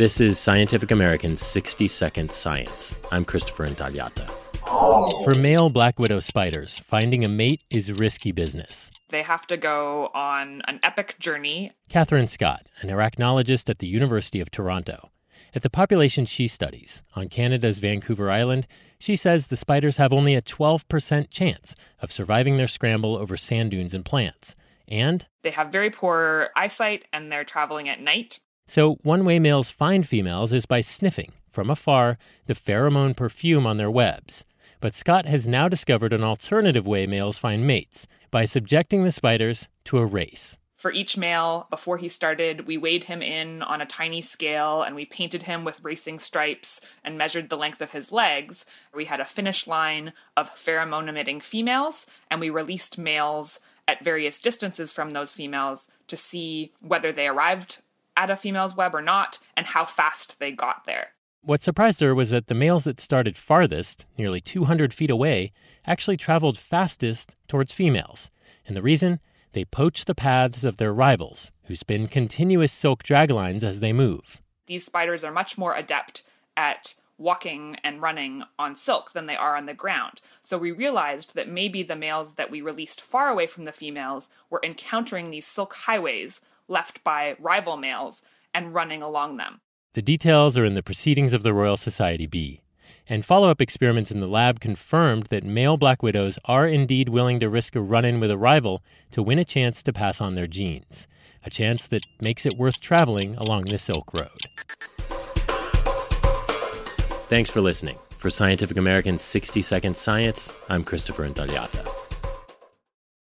This is Scientific American's 60 Second Science. I'm Christopher Intagliata. For male black widow spiders, finding a mate is risky business. They have to go on an epic journey. Catherine Scott, an arachnologist at the University of Toronto. At the population she studies, on Canada's Vancouver Island, she says the spiders have only a 12% chance of surviving their scramble over sand dunes and plants. And they have very poor eyesight and they're traveling at night. So, one way males find females is by sniffing, from afar, the pheromone perfume on their webs. But Scott has now discovered an alternative way males find mates by subjecting the spiders to a race. For each male, before he started, we weighed him in on a tiny scale and we painted him with racing stripes and measured the length of his legs. We had a finish line of pheromone emitting females, and we released males at various distances from those females to see whether they arrived at a female's web or not and how fast they got there. What surprised her was that the males that started farthest, nearly 200 feet away, actually traveled fastest towards females. And the reason? They poach the paths of their rivals, who spin continuous silk draglines as they move. These spiders are much more adept at walking and running on silk than they are on the ground. So we realized that maybe the males that we released far away from the females were encountering these silk highways left by rival males and running along them. The details are in the Proceedings of the Royal Society B. And follow up experiments in the lab confirmed that male black widows are indeed willing to risk a run in with a rival to win a chance to pass on their genes, a chance that makes it worth traveling along the Silk Road. Thanks for listening. For Scientific American's 60 Second Science, I'm Christopher Intagliata.